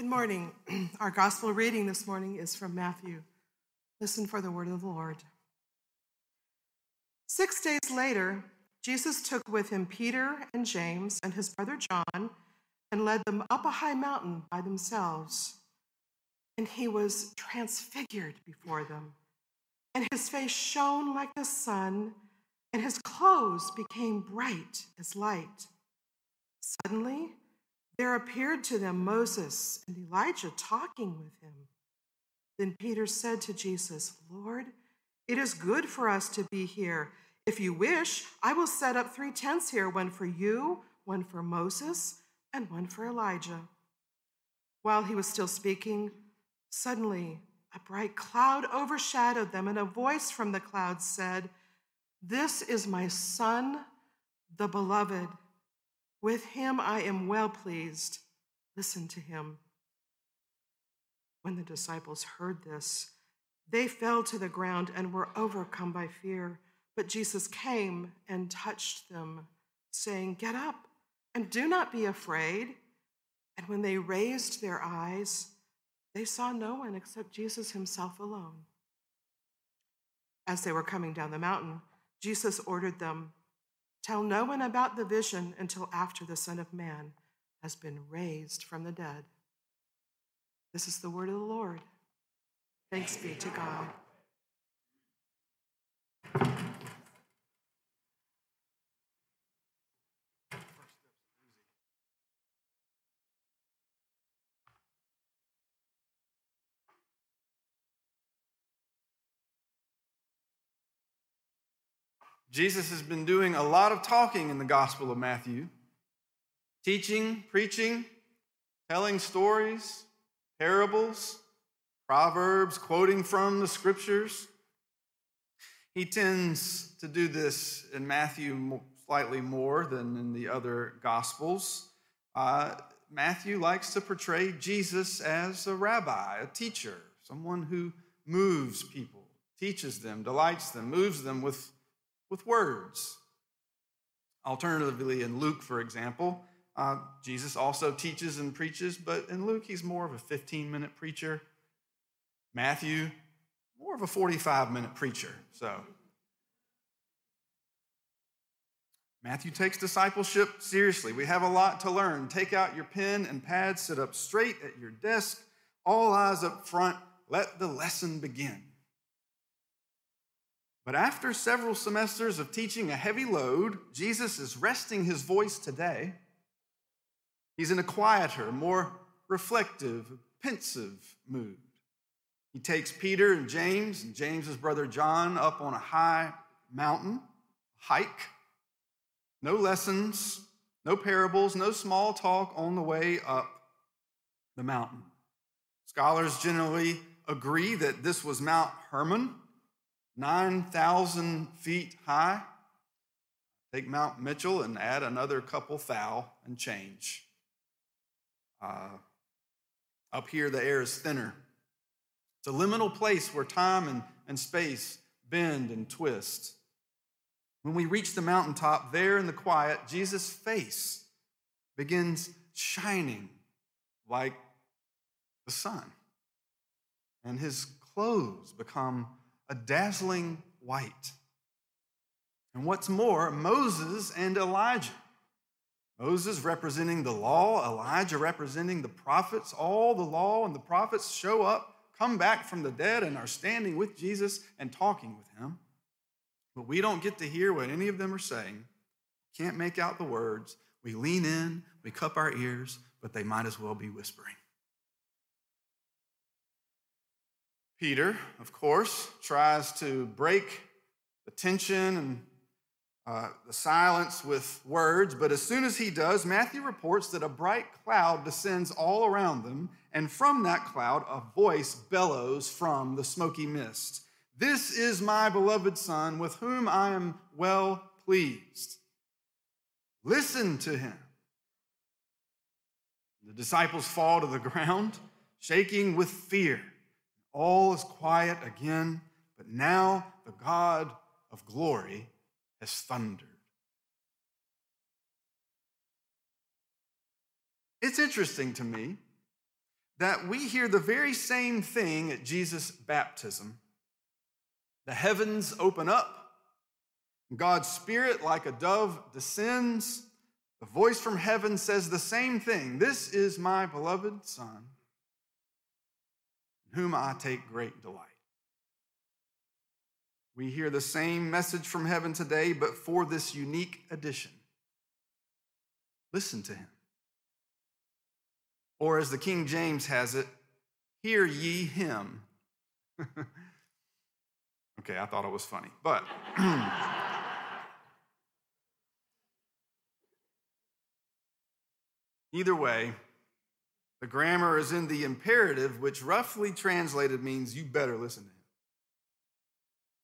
Good morning. Our gospel reading this morning is from Matthew. Listen for the word of the Lord. Six days later, Jesus took with him Peter and James and his brother John and led them up a high mountain by themselves. And he was transfigured before them, and his face shone like the sun, and his clothes became bright as light. Suddenly, there appeared to them Moses and Elijah talking with him. Then Peter said to Jesus, Lord, it is good for us to be here. If you wish, I will set up three tents here one for you, one for Moses, and one for Elijah. While he was still speaking, suddenly a bright cloud overshadowed them, and a voice from the cloud said, This is my son, the beloved. With him I am well pleased. Listen to him. When the disciples heard this, they fell to the ground and were overcome by fear. But Jesus came and touched them, saying, Get up and do not be afraid. And when they raised their eyes, they saw no one except Jesus himself alone. As they were coming down the mountain, Jesus ordered them, Tell no one about the vision until after the Son of Man has been raised from the dead. This is the word of the Lord. Thanks be to God. Jesus has been doing a lot of talking in the Gospel of Matthew, teaching, preaching, telling stories, parables, proverbs, quoting from the scriptures. He tends to do this in Matthew slightly more than in the other Gospels. Uh, Matthew likes to portray Jesus as a rabbi, a teacher, someone who moves people, teaches them, delights them, moves them with with words. Alternatively, in Luke, for example, uh, Jesus also teaches and preaches, but in Luke, he's more of a 15 minute preacher. Matthew, more of a 45 minute preacher. So, Matthew takes discipleship seriously. We have a lot to learn. Take out your pen and pad, sit up straight at your desk, all eyes up front. Let the lesson begin. But after several semesters of teaching a heavy load, Jesus is resting his voice today. He's in a quieter, more reflective, pensive mood. He takes Peter and James and James's brother John up on a high mountain, hike. No lessons, no parables, no small talk on the way up the mountain. Scholars generally agree that this was Mount Hermon, 9,000 feet high. Take Mount Mitchell and add another couple thou and change. Uh, up here, the air is thinner. It's a liminal place where time and, and space bend and twist. When we reach the mountaintop, there in the quiet, Jesus' face begins shining like the sun, and his clothes become a dazzling white. And what's more, Moses and Elijah. Moses representing the law, Elijah representing the prophets. All the law and the prophets show up, come back from the dead, and are standing with Jesus and talking with him. But we don't get to hear what any of them are saying. Can't make out the words. We lean in, we cup our ears, but they might as well be whispering. Peter, of course, tries to break the tension and uh, the silence with words, but as soon as he does, Matthew reports that a bright cloud descends all around them, and from that cloud, a voice bellows from the smoky mist This is my beloved Son, with whom I am well pleased. Listen to him. The disciples fall to the ground, shaking with fear. All is quiet again, but now the God of glory has thundered. It's interesting to me that we hear the very same thing at Jesus' baptism. The heavens open up, God's Spirit, like a dove, descends. The voice from heaven says the same thing This is my beloved Son, whom I take great delight. We hear the same message from heaven today, but for this unique addition. Listen to him. Or as the King James has it, hear ye him. okay, I thought it was funny, but. Either way, the grammar is in the imperative, which roughly translated means you better listen to him.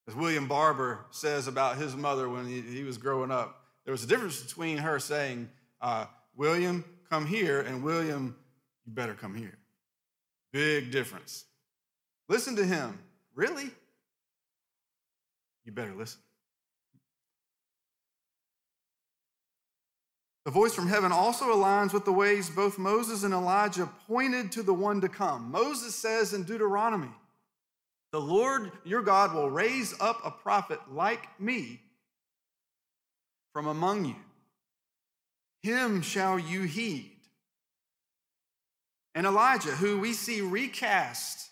As William Barber says about his mother when he, he was growing up, there was a difference between her saying, uh, William, come here, and William, you better come here. Big difference. Listen to him. Really? You better listen. The voice from heaven also aligns with the ways both Moses and Elijah pointed to the one to come. Moses says in Deuteronomy, The Lord your God will raise up a prophet like me from among you. Him shall you heed. And Elijah, who we see recast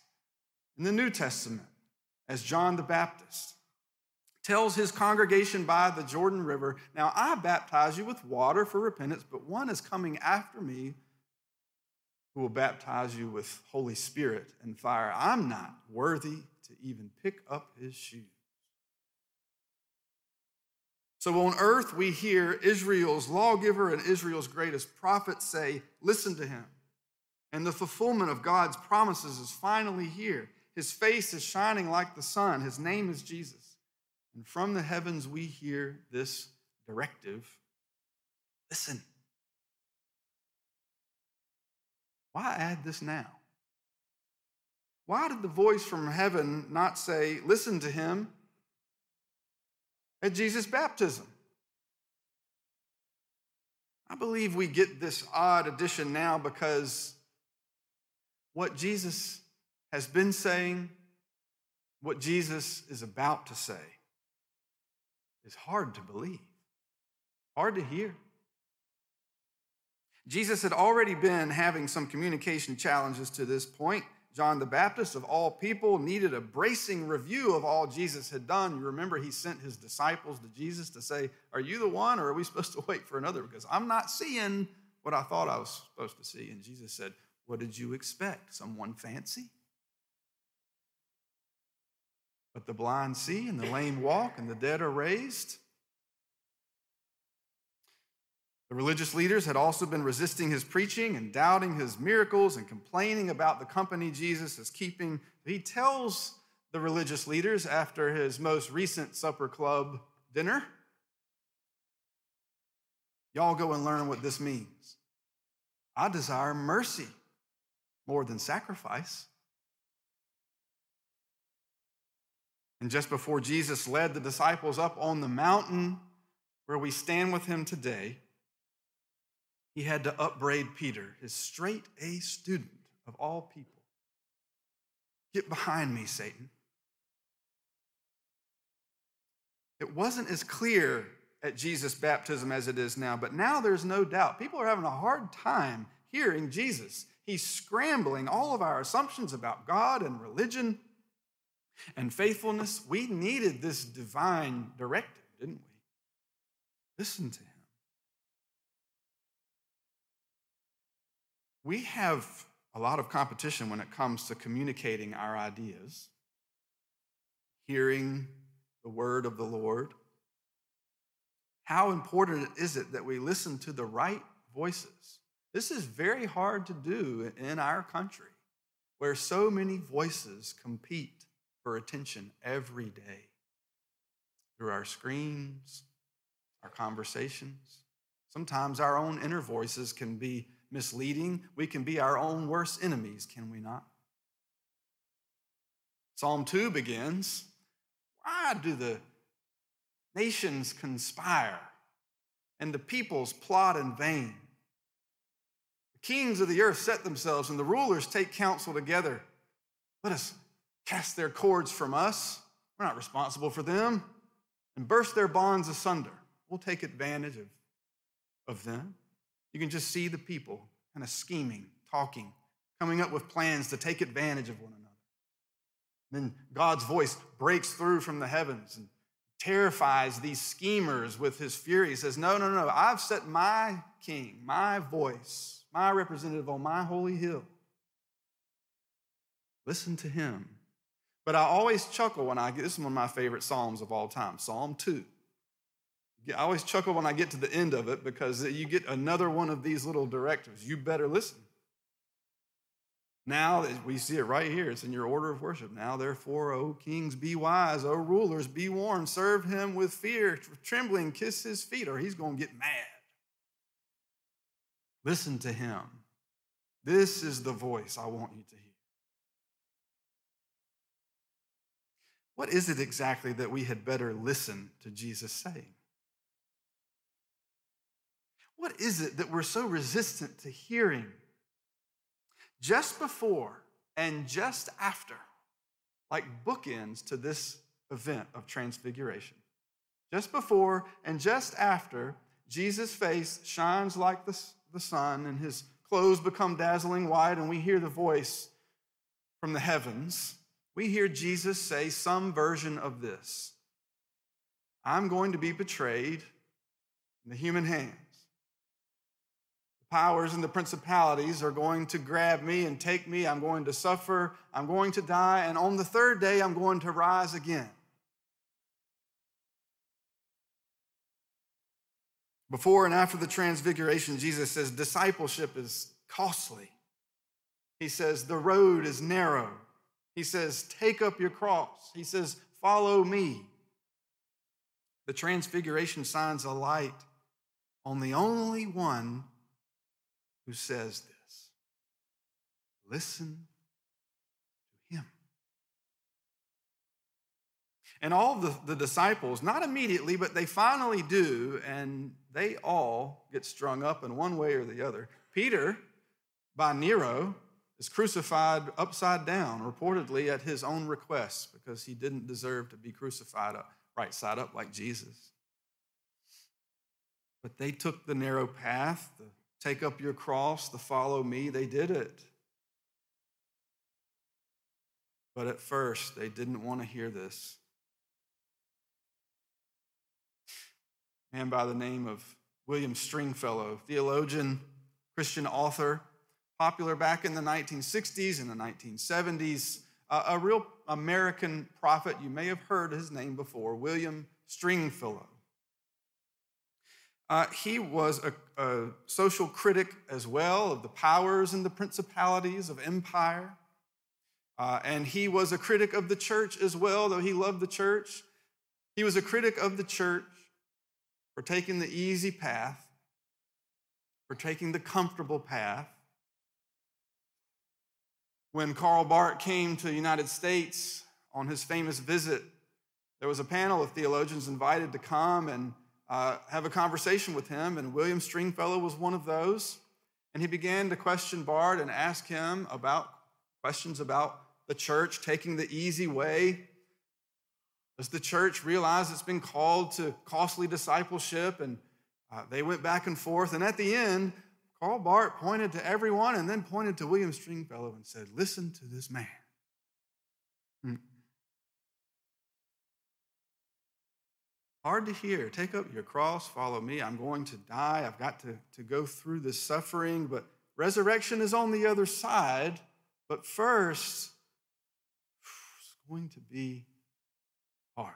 in the New Testament as John the Baptist tells his congregation by the Jordan River, Now I baptize you with water for repentance, but one is coming after me who will baptize you with Holy Spirit and fire. I'm not worthy to even pick up his shoes. So on earth, we hear Israel's lawgiver and Israel's greatest prophet say, Listen to him. And the fulfillment of God's promises is finally here. His face is shining like the sun. His name is Jesus. And from the heavens, we hear this directive listen. Why add this now? Why did the voice from heaven not say, listen to him at Jesus' baptism? I believe we get this odd addition now because what Jesus has been saying, what Jesus is about to say, is hard to believe, hard to hear. Jesus had already been having some communication challenges to this point. John the Baptist, of all people, needed a bracing review of all Jesus had done. You remember he sent his disciples to Jesus to say, Are you the one, or are we supposed to wait for another? Because I'm not seeing what I thought I was supposed to see. And Jesus said, What did you expect? Someone fancy? But the blind see, and the lame walk, and the dead are raised. The religious leaders had also been resisting his preaching and doubting his miracles and complaining about the company Jesus is keeping. He tells the religious leaders after his most recent supper club dinner Y'all go and learn what this means. I desire mercy more than sacrifice. And just before Jesus led the disciples up on the mountain where we stand with him today, he had to upbraid Peter, his straight A student of all people. Get behind me, Satan. It wasn't as clear at Jesus' baptism as it is now, but now there's no doubt. People are having a hard time hearing Jesus. He's scrambling all of our assumptions about God and religion and faithfulness, we needed this divine directive, didn't we? Listen to him. We have a lot of competition when it comes to communicating our ideas, hearing the word of the Lord. How important is it that we listen to the right voices? This is very hard to do in our country where so many voices compete for attention every day through our screens, our conversations. Sometimes our own inner voices can be misleading. We can be our own worst enemies, can we not? Psalm 2 begins Why do the nations conspire and the peoples plot in vain? The kings of the earth set themselves and the rulers take counsel together. Let us cast their cords from us. We're not responsible for them. And burst their bonds asunder. We'll take advantage of, of them. You can just see the people kind of scheming, talking, coming up with plans to take advantage of one another. Then God's voice breaks through from the heavens and terrifies these schemers with his fury. He says, No, no, no, I've set my king, my voice, my representative on my holy hill. Listen to him. But I always chuckle when I get this is one of my favorite Psalms of all time, Psalm 2. I always chuckle when I get to the end of it because you get another one of these little directives. You better listen. Now we see it right here. It's in your order of worship. Now, therefore, O kings, be wise. O rulers, be warned. Serve him with fear, trembling, kiss his feet, or he's going to get mad. Listen to him. This is the voice I want you to hear. What is it exactly that we had better listen to Jesus saying? What is it that we're so resistant to hearing? Just before and just after, like bookends to this event of transfiguration. Just before and just after, Jesus' face shines like the, the sun and his clothes become dazzling white, and we hear the voice from the heavens. We hear Jesus say some version of this I'm going to be betrayed in the human hands The powers and the principalities are going to grab me and take me. I'm going to suffer. I'm going to die. And on the third day, I'm going to rise again. Before and after the transfiguration, Jesus says discipleship is costly. He says the road is narrow. He says take up your cross. He says follow me. The transfiguration shines a light on the only one who says this. Listen to him. And all the, the disciples, not immediately, but they finally do, and they all get strung up in one way or the other. Peter, by Nero, is crucified upside down, reportedly at his own request, because he didn't deserve to be crucified uh, right side up like Jesus. But they took the narrow path, the Take up your cross to follow me. They did it. But at first, they didn't want to hear this. A man by the name of William Stringfellow, theologian, Christian author, popular back in the 1960s and the 1970s, uh, a real American prophet. You may have heard his name before, William Stringfellow. Uh, he was a, a, social critic as well of the powers and the principalities of empire. Uh, and he was a critic of the church as well, though he loved the church. He was a critic of the church for taking the easy path, for taking the comfortable path. When Karl Barth came to the United States on his famous visit, there was a panel of theologians invited to come and uh, have a conversation with him, and William Stringfellow was one of those. And he began to question Barth and ask him about questions about the church taking the easy way. Does the church realize it's been called to costly discipleship? And uh, they went back and forth. And at the end, Karl Barth pointed to everyone and then pointed to William Stringfellow and said, Listen to this man. Hmm. Hard to hear. Take up your cross, follow me. I'm going to die. I've got to, to go through this suffering, but resurrection is on the other side. But first, it's going to be hard.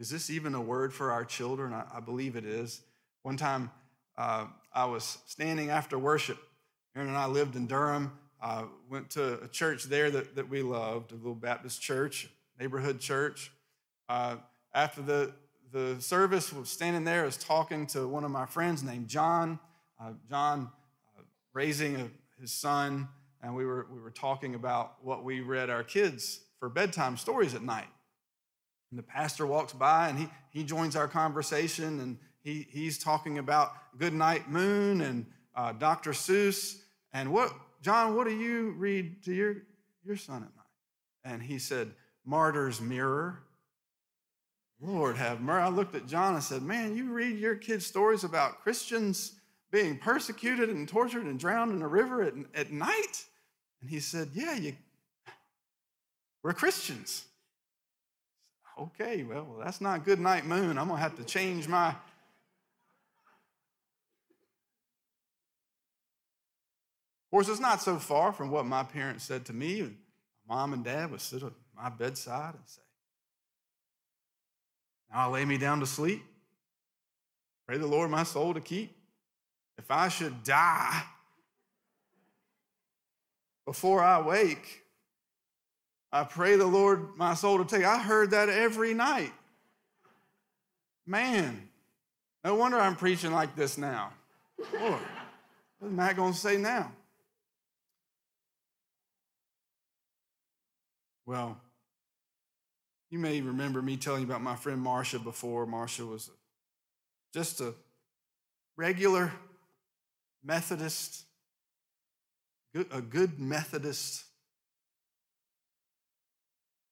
Is this even a word for our children? I, I believe it is. One time uh, I was standing after worship. Aaron and I lived in Durham. Uh, went to a church there that, that we loved, a little Baptist church, neighborhood church. Uh, after the, the service, was standing there, I was talking to one of my friends named John. Uh, John uh, raising a, his son, and we were, we were talking about what we read our kids for bedtime stories at night. And the pastor walks by and he, he joins our conversation and, he, he's talking about Goodnight Moon and uh, Dr. Seuss. And what, John, what do you read to your, your son at night? And he said, Martyr's Mirror. Lord have mercy. I looked at John and said, Man, you read your kids' stories about Christians being persecuted and tortured and drowned in a river at, at night? And he said, Yeah, you, we're Christians. Okay, well, that's not good night moon. I'm going to have to change my. Of course, it's not so far from what my parents said to me. My mom and dad would sit at my bedside and say, Now I lay me down to sleep. Pray the Lord my soul to keep. If I should die before I wake, I pray the Lord my soul to take. I heard that every night. Man, no wonder I'm preaching like this now. Lord, what's Matt going to say now? Well, you may remember me telling you about my friend Marcia before. Marcia was just a regular Methodist, a good Methodist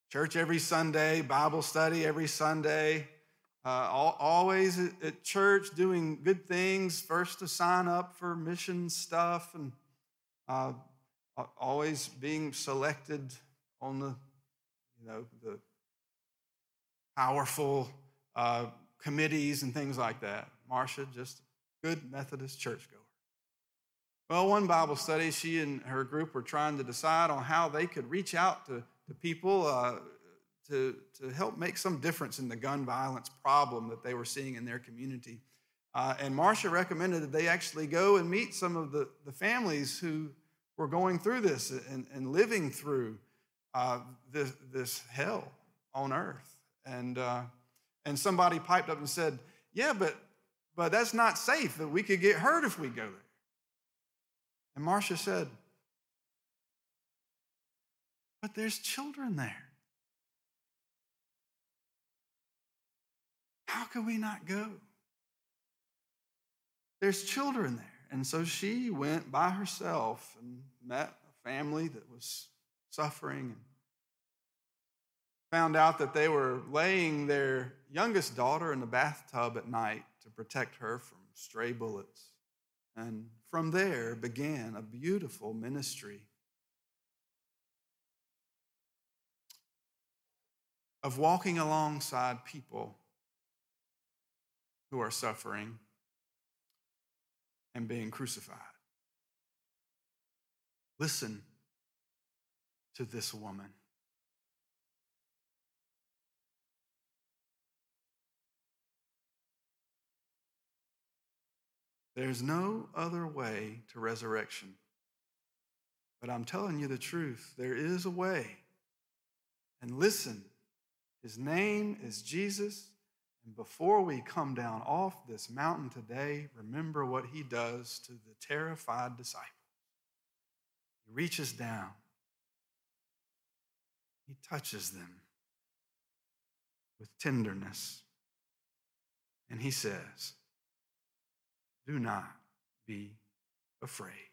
Church every Sunday, Bible study every Sunday, uh, always at church doing good things, first to sign up for mission stuff, and uh, always being selected on the, you know, the powerful uh, committees and things like that. Marcia, just good Methodist churchgoer. Well, one Bible study, she and her group were trying to decide on how they could reach out to to people uh, to, to help make some difference in the gun violence problem that they were seeing in their community. Uh, and Marcia recommended that they actually go and meet some of the, the families who were going through this and, and living through uh, this, this hell on earth. And, uh, and somebody piped up and said, Yeah, but, but that's not safe, that we could get hurt if we go there. And Marcia said, but there's children there. How can we not go? There's children there. And so she went by herself and met a family that was suffering and found out that they were laying their youngest daughter in the bathtub at night to protect her from stray bullets. And from there began a beautiful ministry of walking alongside people who are suffering and being crucified. Listen to this woman. There's no other way to resurrection. But I'm telling you the truth, there is a way. And listen his name is Jesus. And before we come down off this mountain today, remember what he does to the terrified disciples. He reaches down, he touches them with tenderness, and he says, Do not be afraid.